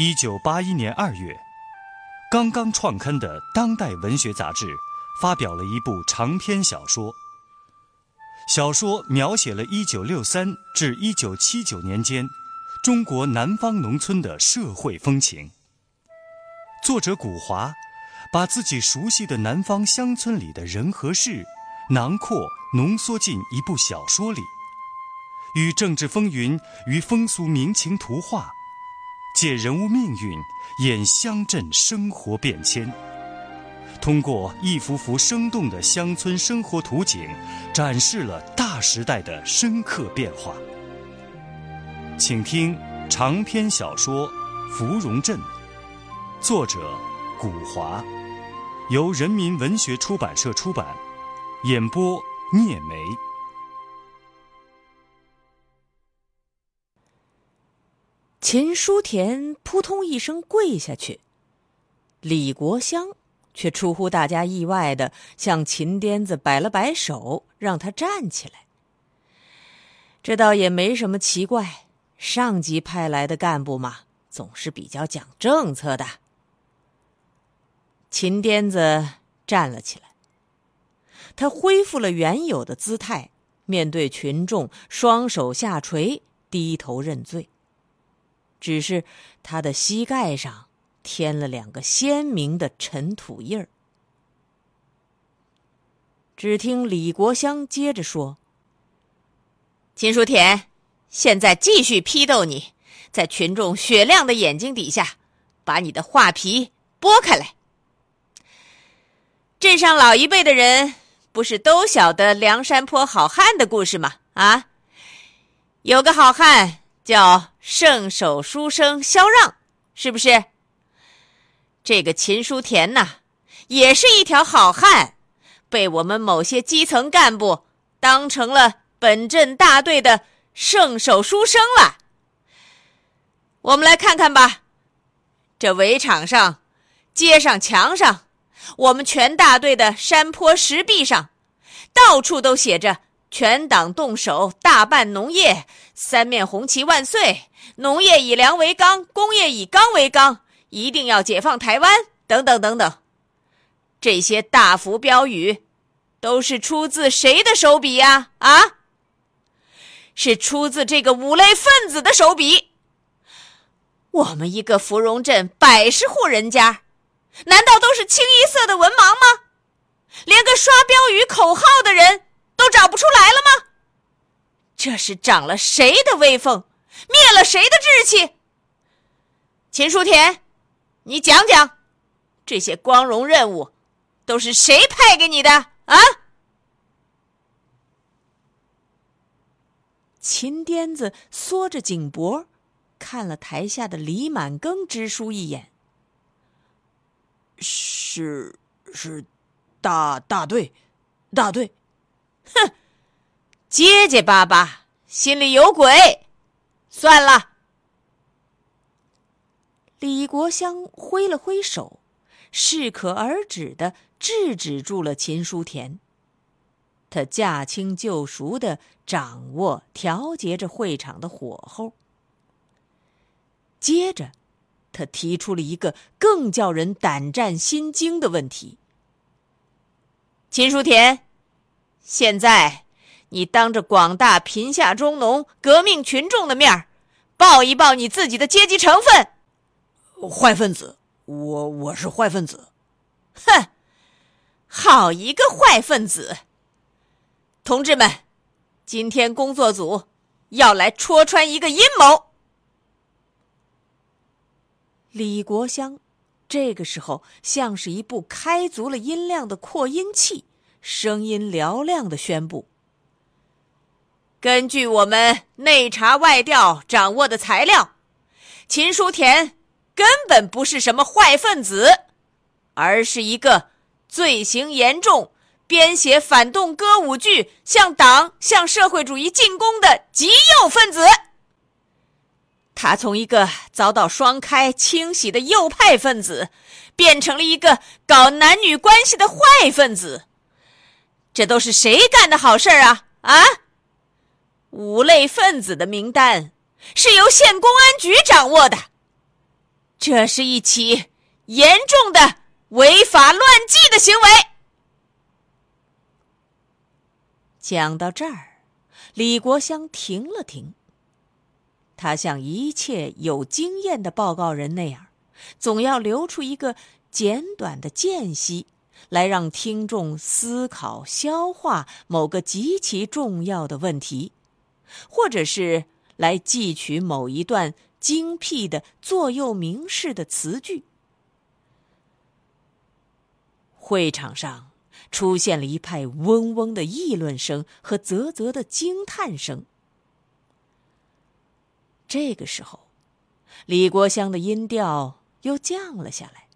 一九八一年二月，刚刚创刊的《当代文学》杂志发表了一部长篇小说。小说描写了一九六三至一九七九年间中国南方农村的社会风情。作者古华把自己熟悉的南方乡村里的人和事囊括浓缩进一部小说里，与政治风云与风俗民情图画。借人物命运演乡镇生活变迁，通过一幅幅生动的乡村生活图景，展示了大时代的深刻变化。请听长篇小说《芙蓉镇》，作者古华，由人民文学出版社出版，演播聂梅。秦书田扑通一声跪下去，李国香却出乎大家意外的向秦癫子摆了摆手，让他站起来。这倒也没什么奇怪，上级派来的干部嘛，总是比较讲政策的。秦癫子站了起来，他恢复了原有的姿态，面对群众，双手下垂，低头认罪。只是他的膝盖上添了两个鲜明的尘土印儿。只听李国香接着说：“秦书田，现在继续批斗你，在群众雪亮的眼睛底下，把你的画皮剥开来。镇上老一辈的人不是都晓得梁山坡好汉的故事吗？啊，有个好汉。”叫圣手书生萧让，是不是？这个秦书田呐，也是一条好汉，被我们某些基层干部当成了本镇大队的圣手书生了。我们来看看吧，这围场上、街上、墙上，我们全大队的山坡石壁上，到处都写着。全党动手，大办农业，三面红旗万岁！农业以粮为纲，工业以钢为纲，一定要解放台湾，等等等等。这些大幅标语，都是出自谁的手笔呀？啊，是出自这个五类分子的手笔。我们一个芙蓉镇百十户人家，难道都是清一色的文盲吗？连个刷标语口号的人？都找不出来了吗？这是长了谁的威风，灭了谁的志气？秦书田，你讲讲，这些光荣任务都是谁派给你的啊？秦癫子缩着颈脖，看了台下的李满庚支书一眼。是是，大大队，大队。哼，结结巴巴，心里有鬼。算了。李国香挥了挥手，适可而止的制止住了秦书田。他驾轻就熟的掌握调节着会场的火候。接着，他提出了一个更叫人胆战心惊的问题：秦书田。现在，你当着广大贫下中农革命群众的面儿，报一报你自己的阶级成分。坏分子，我我是坏分子。哼，好一个坏分子！同志们，今天工作组要来戳穿一个阴谋。李国香这个时候像是一部开足了音量的扩音器。声音嘹亮的宣布：“根据我们内查外调掌握的材料，秦书田根本不是什么坏分子，而是一个罪行严重、编写反动歌舞剧向党、向社会主义进攻的极右分子。他从一个遭到双开清洗的右派分子，变成了一个搞男女关系的坏分子。”这都是谁干的好事啊？啊！五类分子的名单是由县公安局掌握的。这是一起严重的违法乱纪的行为。讲到这儿，李国香停了停。他像一切有经验的报告人那样，总要留出一个简短的间隙，来让听众思考、消化某个极其重要的问题，或者是来记取某一段精辟的座右铭式的词句。会场上出现了一派嗡嗡的议论声和啧啧的惊叹声。这个时候，李国香的音调又降了下来，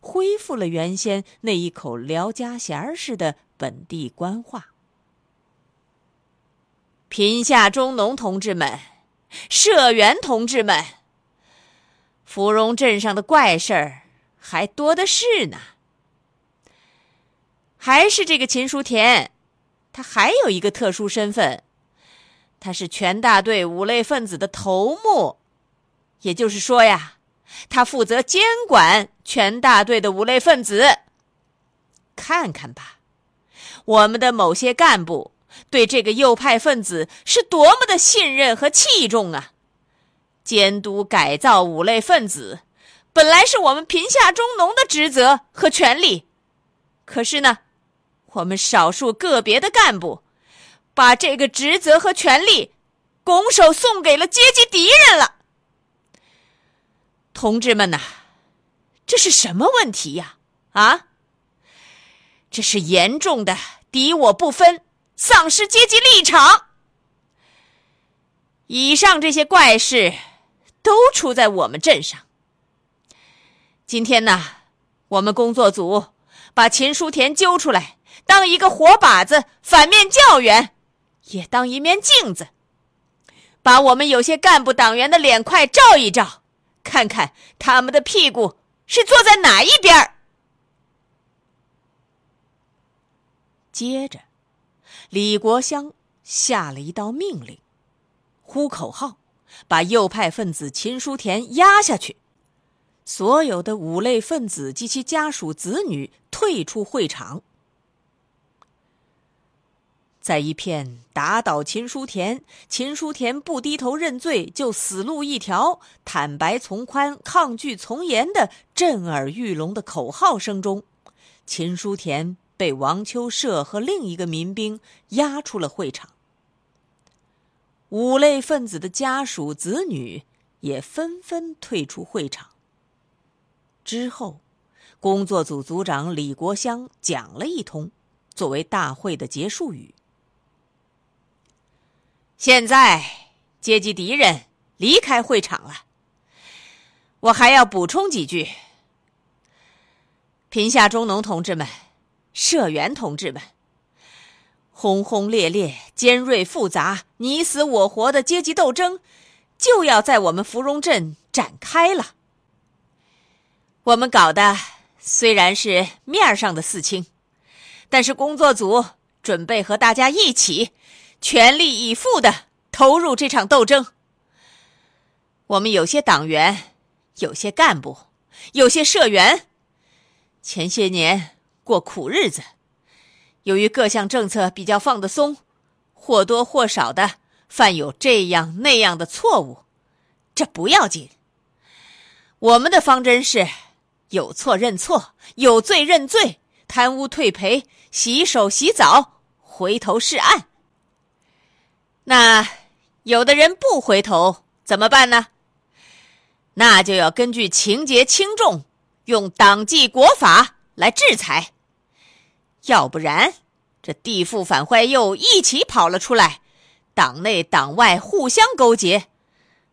恢复了原先那一口聊家弦似的本地官话。贫下中农同志们，社员同志们，芙蓉镇上的怪事儿还多的是呢。还是这个秦书田，他还有一个特殊身份。他是全大队五类分子的头目，也就是说呀，他负责监管全大队的五类分子。看看吧，我们的某些干部对这个右派分子是多么的信任和器重啊！监督改造五类分子，本来是我们贫下中农的职责和权利，可是呢，我们少数个别的干部。把这个职责和权利拱手送给了阶级敌人了，同志们呐，这是什么问题呀？啊，这是严重的敌我不分，丧失阶级立场。以上这些怪事都出在我们镇上。今天呢，我们工作组把秦书田揪出来，当一个活靶子，反面教员。也当一面镜子，把我们有些干部党员的脸块照一照，看看他们的屁股是坐在哪一边。接着，李国香下了一道命令，呼口号，把右派分子秦书田压下去，所有的五类分子及其家属子女退出会场。在一片打倒秦书田，秦书田不低头认罪就死路一条，坦白从宽，抗拒从严的震耳欲聋的口号声中，秦书田被王秋社和另一个民兵押出了会场。五类分子的家属子女也纷纷退出会场。之后，工作组组长李国香讲了一通，作为大会的结束语。现在阶级敌人离开会场了，我还要补充几句：贫下中农同志们、社员同志们，轰轰烈烈、尖锐复杂、你死我活的阶级斗争就要在我们芙蓉镇展开了。我们搞的虽然是面上的四清，但是工作组准备和大家一起。全力以赴的投入这场斗争。我们有些党员，有些干部，有些社员，前些年过苦日子，由于各项政策比较放得松，或多或少的犯有这样那样的错误，这不要紧。我们的方针是：有错认错，有罪认罪，贪污退赔，洗手洗澡，回头是岸。那有的人不回头怎么办呢？那就要根据情节轻重，用党纪国法来制裁。要不然，这地富反坏右一起跑了出来，党内党外互相勾结，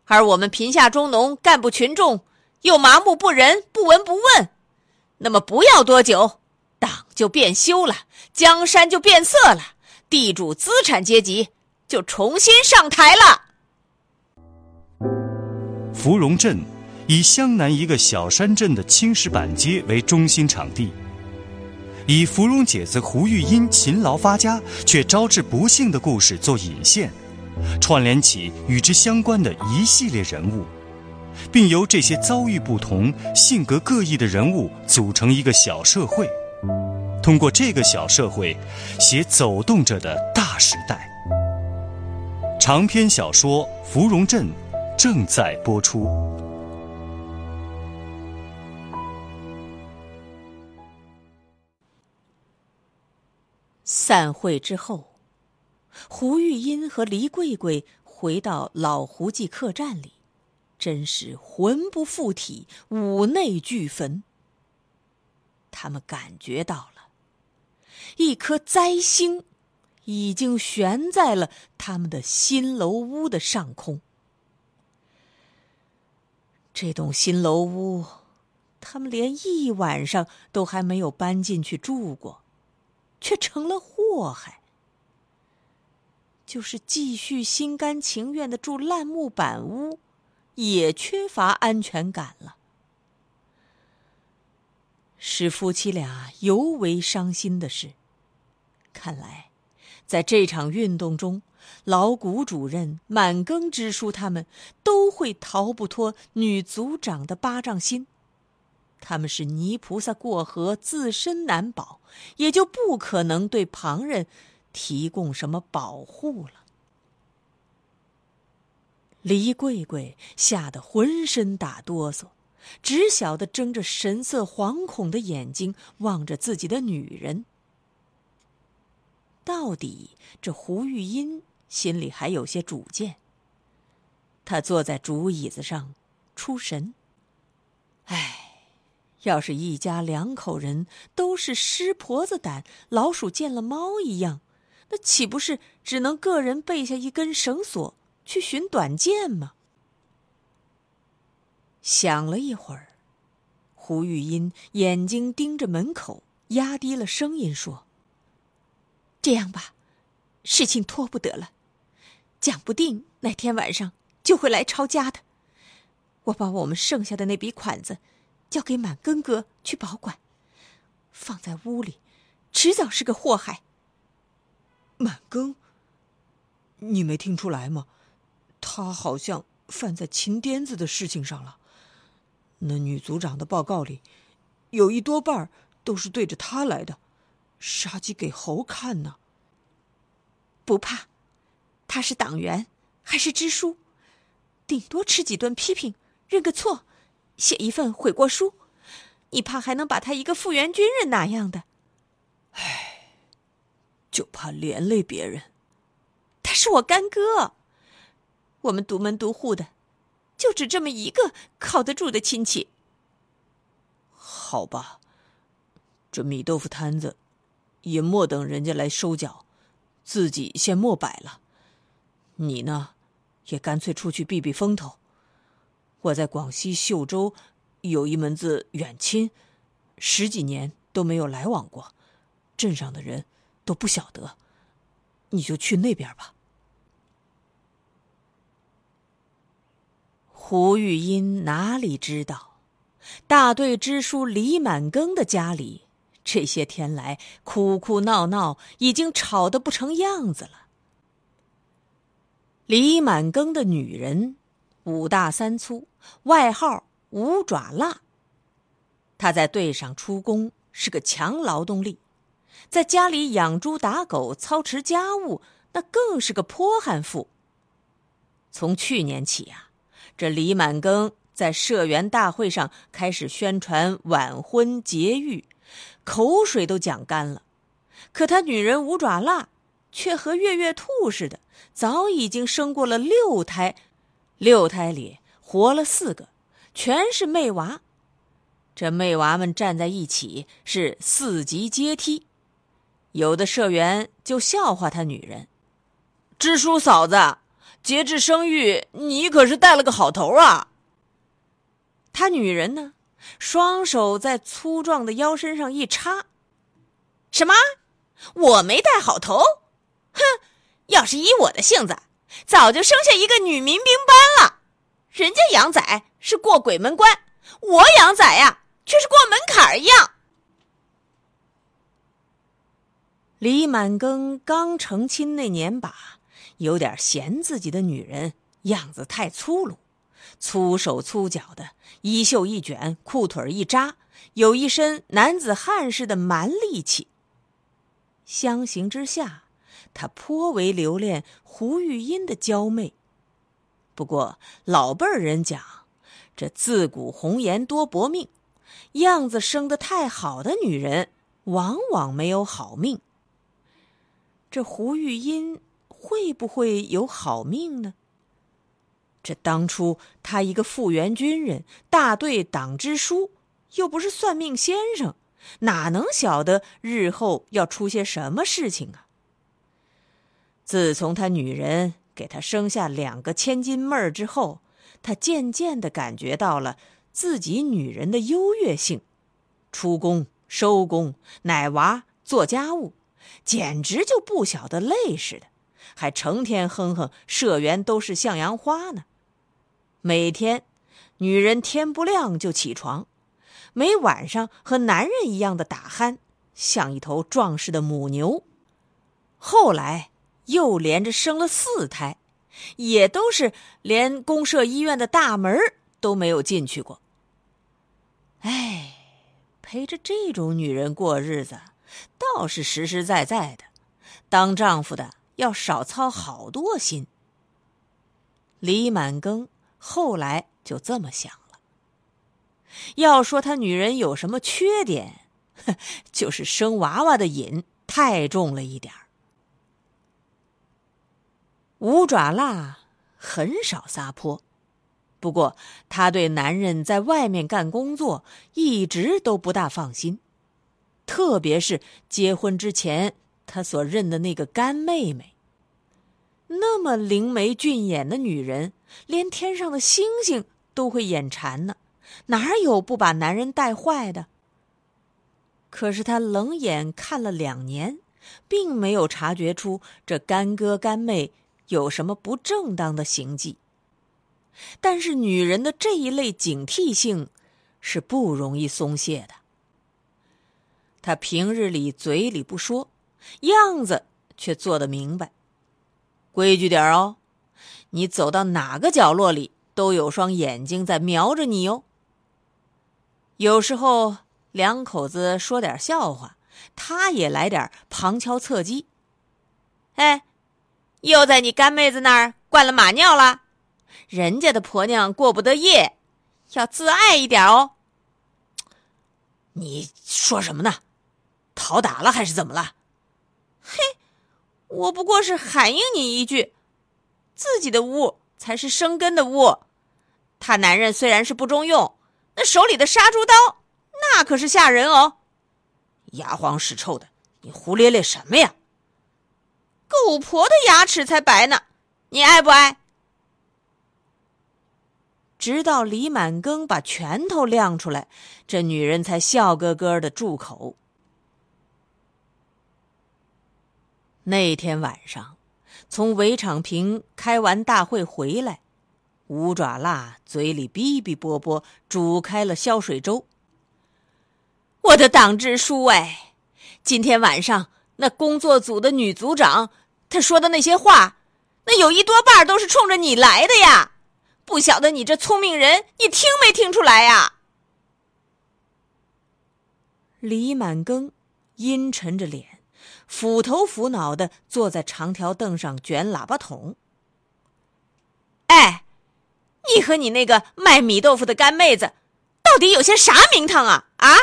而我们贫下中农干部群众又麻木不仁、不闻不问，那么不要多久，党就变修了，江山就变色了，地主资产阶级。就重新上台了。芙蓉镇以湘南一个小山镇的青石板街为中心场地，以芙蓉姐子胡玉英勤劳发家却招致不幸的故事做引线，串联起与之相关的一系列人物，并由这些遭遇不同、性格各异的人物组成一个小社会。通过这个小社会，写走动着的大时代。长篇小说《芙蓉镇》正在播出。散会之后，胡玉音和黎桂桂回到老胡记客栈里，真是魂不附体，五内俱焚。他们感觉到了，一颗灾星已经悬在了他们的新楼屋的上空。这栋新楼屋，他们连一晚上都还没有搬进去住过。却成了祸害。就是继续心甘情愿的住烂木板屋，也缺乏安全感了。使夫妻俩尤为伤心的是，看来，在这场运动中，老谷主任、满耕支书他们都会逃不脱女族长的巴掌心。他们是泥菩萨过河，自身难保，也就不可能对旁人提供什么保护了。黎桂桂吓得浑身打哆嗦，只晓得睁着神色惶恐的眼睛望着自己的女人。到底这胡玉音心里还有些主见。他坐在竹椅子上，出神。唉。要是一家两口人都是湿婆子胆、老鼠见了猫一样，那岂不是只能个人背下一根绳索去寻短见吗？想了一会儿，胡玉音眼睛盯着门口，压低了声音说：“这样吧，事情拖不得了，讲不定那天晚上就会来抄家的。我把我们剩下的那笔款子。”交给满根哥去保管，放在屋里，迟早是个祸害。满庚，你没听出来吗？他好像犯在秦癫子的事情上了。那女组长的报告里，有一多半都是对着他来的，杀鸡给猴看呢。不怕，他是党员，还是支书，顶多吃几顿批评，认个错。写一份悔过书，你怕还能把他一个复员军人那样的？唉，就怕连累别人。他是我干哥，我们独门独户的，就只这么一个靠得住的亲戚。好吧，这米豆腐摊子也莫等人家来收缴，自己先莫摆了。你呢，也干脆出去避避风头。我在广西秀州有一门子远亲，十几年都没有来往过，镇上的人都不晓得，你就去那边吧。胡玉音哪里知道，大队支书李满庚的家里这些天来哭哭闹闹，已经吵得不成样子了。李满庚的女人。五大三粗，外号五爪辣。他在队上出工是个强劳动力，在家里养猪打狗、操持家务，那更是个泼悍妇。从去年起啊，这李满庚在社员大会上开始宣传晚婚节育，口水都讲干了。可他女人五爪辣却和月月兔似的，早已经生过了六胎。六胎里活了四个，全是妹娃。这妹娃们站在一起是四级阶梯，有的社员就笑话他女人：“支书嫂子，节制生育，你可是带了个好头啊。”他女人呢，双手在粗壮的腰身上一插：“什么？我没带好头？哼！要是依我的性子。”早就生下一个女民兵班了，人家养仔是过鬼门关，我养仔呀却是过门槛一样。李满庚刚成亲那年吧，有点嫌自己的女人样子太粗鲁，粗手粗脚的，衣袖一卷，裤腿一扎，有一身男子汉似的蛮力气。相形之下，他颇为留恋胡玉音的娇媚。不过老辈人讲，这自古红颜多薄命，样子生得太好的女人，往往没有好命。这胡玉音会不会有好命呢？这当初他一个复员军人，大队党支书，又不是算命先生，哪能晓得日后要出些什么事情啊？自从他女人给他生下两个千金妹儿之后，他渐渐的感觉到了自己女人的优越性，出工、收工、奶娃、做家务，简直就不晓得累似的，还成天哼哼社员都是向阳花呢。每天，女人天不亮就起床，每晚上和男人一样的打鼾，像一头壮实的母牛。后来又连着生了四胎，也都是连公社医院的大门都没有进去过。哎，陪着这种女人过日子，倒是实实在在的，当丈夫的要少操好多心。李满庚。后来就这么想了。要说他女人有什么缺点，就是生娃娃的瘾太重了一点儿。五爪蜡很少撒泼，不过他对男人在外面干工作一直都不大放心，特别是结婚之前他所认的那个干妹妹。那么灵眉俊眼的女人，连天上的星星都会眼馋呢，哪有不把男人带坏的？可是他冷眼看了两年，并没有察觉出这干哥干妹有什么不正当的行迹。但是女人的这一类警惕性，是不容易松懈的。他平日里嘴里不说，样子却做得明白。规矩点哦，你走到哪个角落里，都有双眼睛在瞄着你哟。有时候两口子说点笑话，他也来点旁敲侧击。哎，又在你干妹子那儿灌了马尿了，人家的婆娘过不得夜，要自爱一点哦。你说什么呢？讨打了还是怎么了？嘿。我不过是喊应你一句，自己的屋才是生根的屋。他男人虽然是不中用，那手里的杀猪刀，那可是吓人哦。牙黄屎臭的，你胡咧咧什么呀？狗婆的牙齿才白呢，你爱不爱？直到李满庚把拳头亮出来，这女人才笑呵呵的住口。那天晚上，从韦场坪开完大会回来，五爪蜡嘴里哔哔啵啵煮开了消水粥。我的党支书哎，今天晚上那工作组的女组长，她说的那些话，那有一多半都是冲着你来的呀！不晓得你这聪明人，你听没听出来呀？李满庚阴沉着脸。斧头斧脑的坐在长条凳上卷喇叭筒。哎，你和你那个卖米豆腐的干妹子，到底有些啥名堂啊？啊，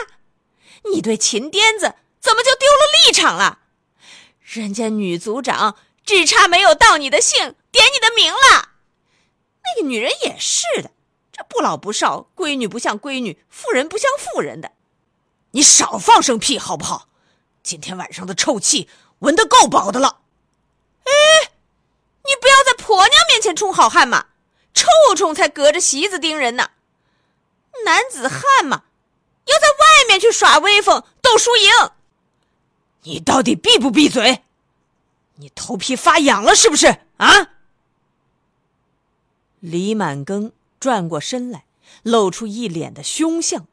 你对秦癫子怎么就丢了立场了？人家女组长只差没有道你的姓，点你的名了。那个女人也是的，这不老不少，闺女不像闺女，妇人不像妇人的。你少放声屁好不好？今天晚上的臭气闻得够饱的了，哎，你不要在婆娘面前充好汉嘛，臭虫才隔着席子叮人呢。男子汉嘛，要在外面去耍威风斗输赢。你到底闭不闭嘴？你头皮发痒了是不是啊？李满庚转过身来，露出一脸的凶相。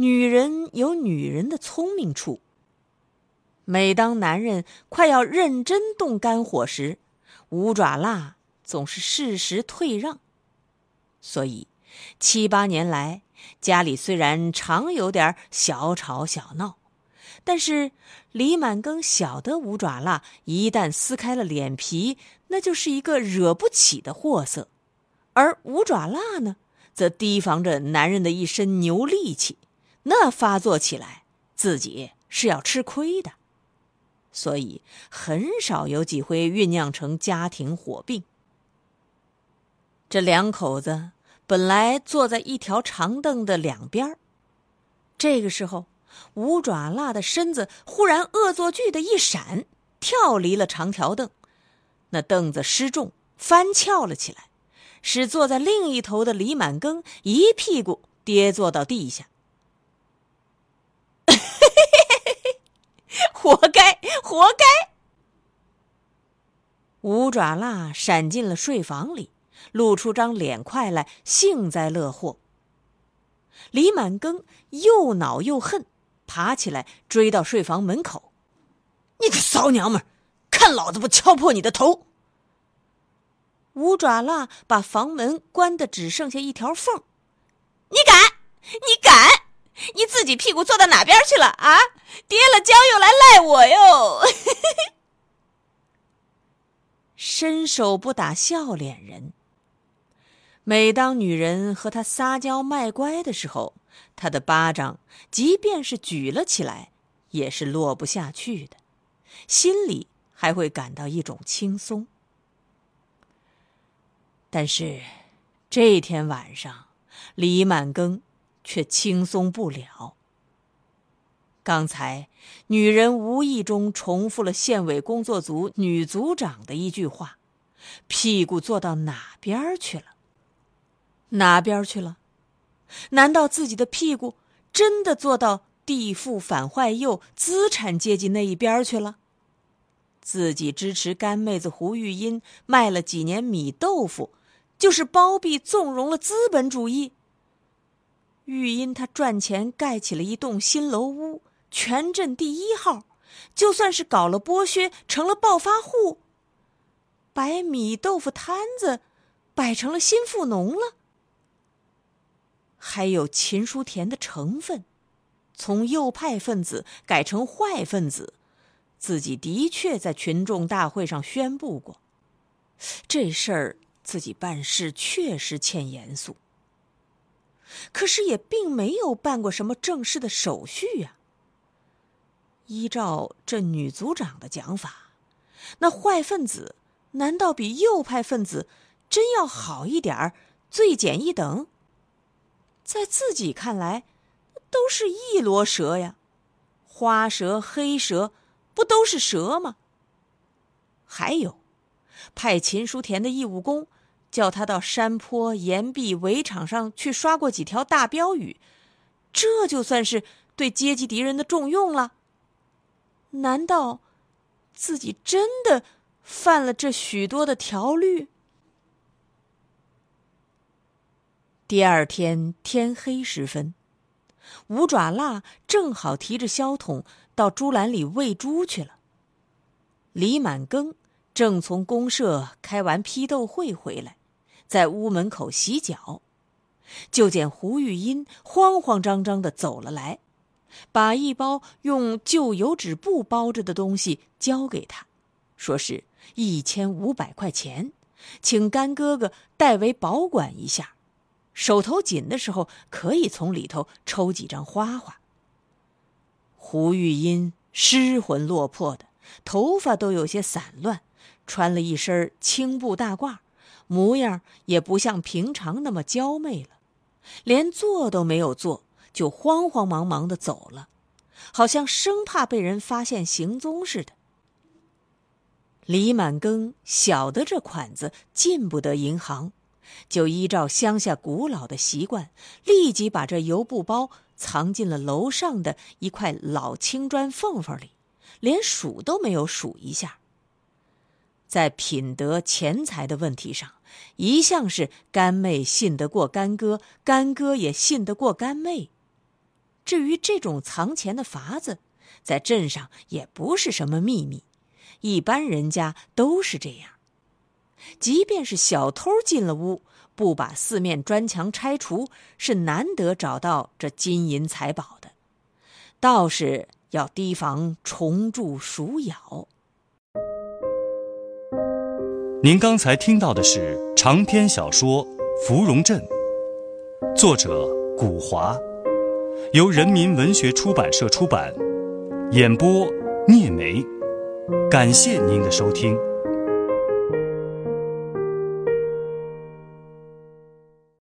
女人有女人的聪明处。每当男人快要认真动肝火时，五爪蜡总是适时退让，所以七八年来，家里虽然常有点小吵小闹，但是李满庚晓得五爪蜡一旦撕开了脸皮，那就是一个惹不起的货色，而五爪蜡呢，则提防着男人的一身牛力气，那发作起来，自己是要吃亏的，所以很少有几回酝酿成家庭火并。这两口子本来坐在一条长凳的两边这个时候，五爪蜡的身子忽然恶作剧的一闪，跳离了长条凳，那凳子失重翻翘了起来，使坐在另一头的李满庚一屁股跌坐到地下。活该，活该！五爪蜡闪进了睡房里。露出张脸快来，幸灾乐祸。李满庚又恼又恨，爬起来追到睡房门口：“你个骚娘们，看老子不敲破你的头！”五爪蜡把房门关的只剩下一条缝。你敢？你敢？你自己屁股坐到哪边去了啊？跌了跤又来赖我哟！伸手不打笑脸人。每当女人和他撒娇卖乖的时候，他的巴掌即便是举了起来，也是落不下去的，心里还会感到一种轻松。但是，这天晚上，李满庚却轻松不了。刚才，女人无意中重复了县委工作组女组长的一句话：“屁股坐到哪边去了？”哪边去了？难道自己的屁股真的坐到地富反坏右、资产阶级那一边去了？自己支持干妹子胡玉英卖了几年米豆腐，就是包庇纵容了资本主义。玉英她赚钱盖起了一栋新楼屋，全镇第一号，就算是搞了剥削，成了暴发户，摆米豆腐摊子，摆成了新富农了。还有秦书田的成分，从右派分子改成坏分子，自己的确在群众大会上宣布过，这事儿自己办事确实欠严肃。可是也并没有办过什么正式的手续呀。依照这女组长的讲法，那坏分子难道比右派分子真要好一点儿，罪减一等？在自己看来，都是一箩蛇呀，花蛇、黑蛇，不都是蛇吗？还有，派秦书田的义务工，叫他到山坡、岩壁、围场上去刷过几条大标语，这就算是对阶级敌人的重用了。难道自己真的犯了这许多的条律？第二天天黑时分，五爪蜡正好提着销桶到猪栏里喂猪去了。李满庚正从公社开完批斗会回来，在屋门口洗脚，就见胡玉英慌慌张张的走了来，把一包用旧油纸布包着的东西交给他，说是一千五百块钱，请干哥哥代为保管一下。手头紧的时候，可以从里头抽几张花花。胡玉音失魂落魄的，头发都有些散乱，穿了一身青布大褂，模样也不像平常那么娇媚了，连坐都没有坐，就慌慌忙忙的走了，好像生怕被人发现行踪似的。李满庚晓得这款子进不得银行。就依照乡下古老的习惯，立即把这油布包藏进了楼上的一块老青砖缝缝里，连数都没有数一下。在品德钱财的问题上，一向是干妹信得过干哥，干哥也信得过干妹。至于这种藏钱的法子，在镇上也不是什么秘密，一般人家都是这样。即便是小偷进了屋，不把四面砖墙拆除，是难得找到这金银财宝的。倒是要提防虫蛀鼠咬。您刚才听到的是长篇小说《芙蓉镇》，作者古华，由人民文学出版社出版，演播聂梅。感谢您的收听。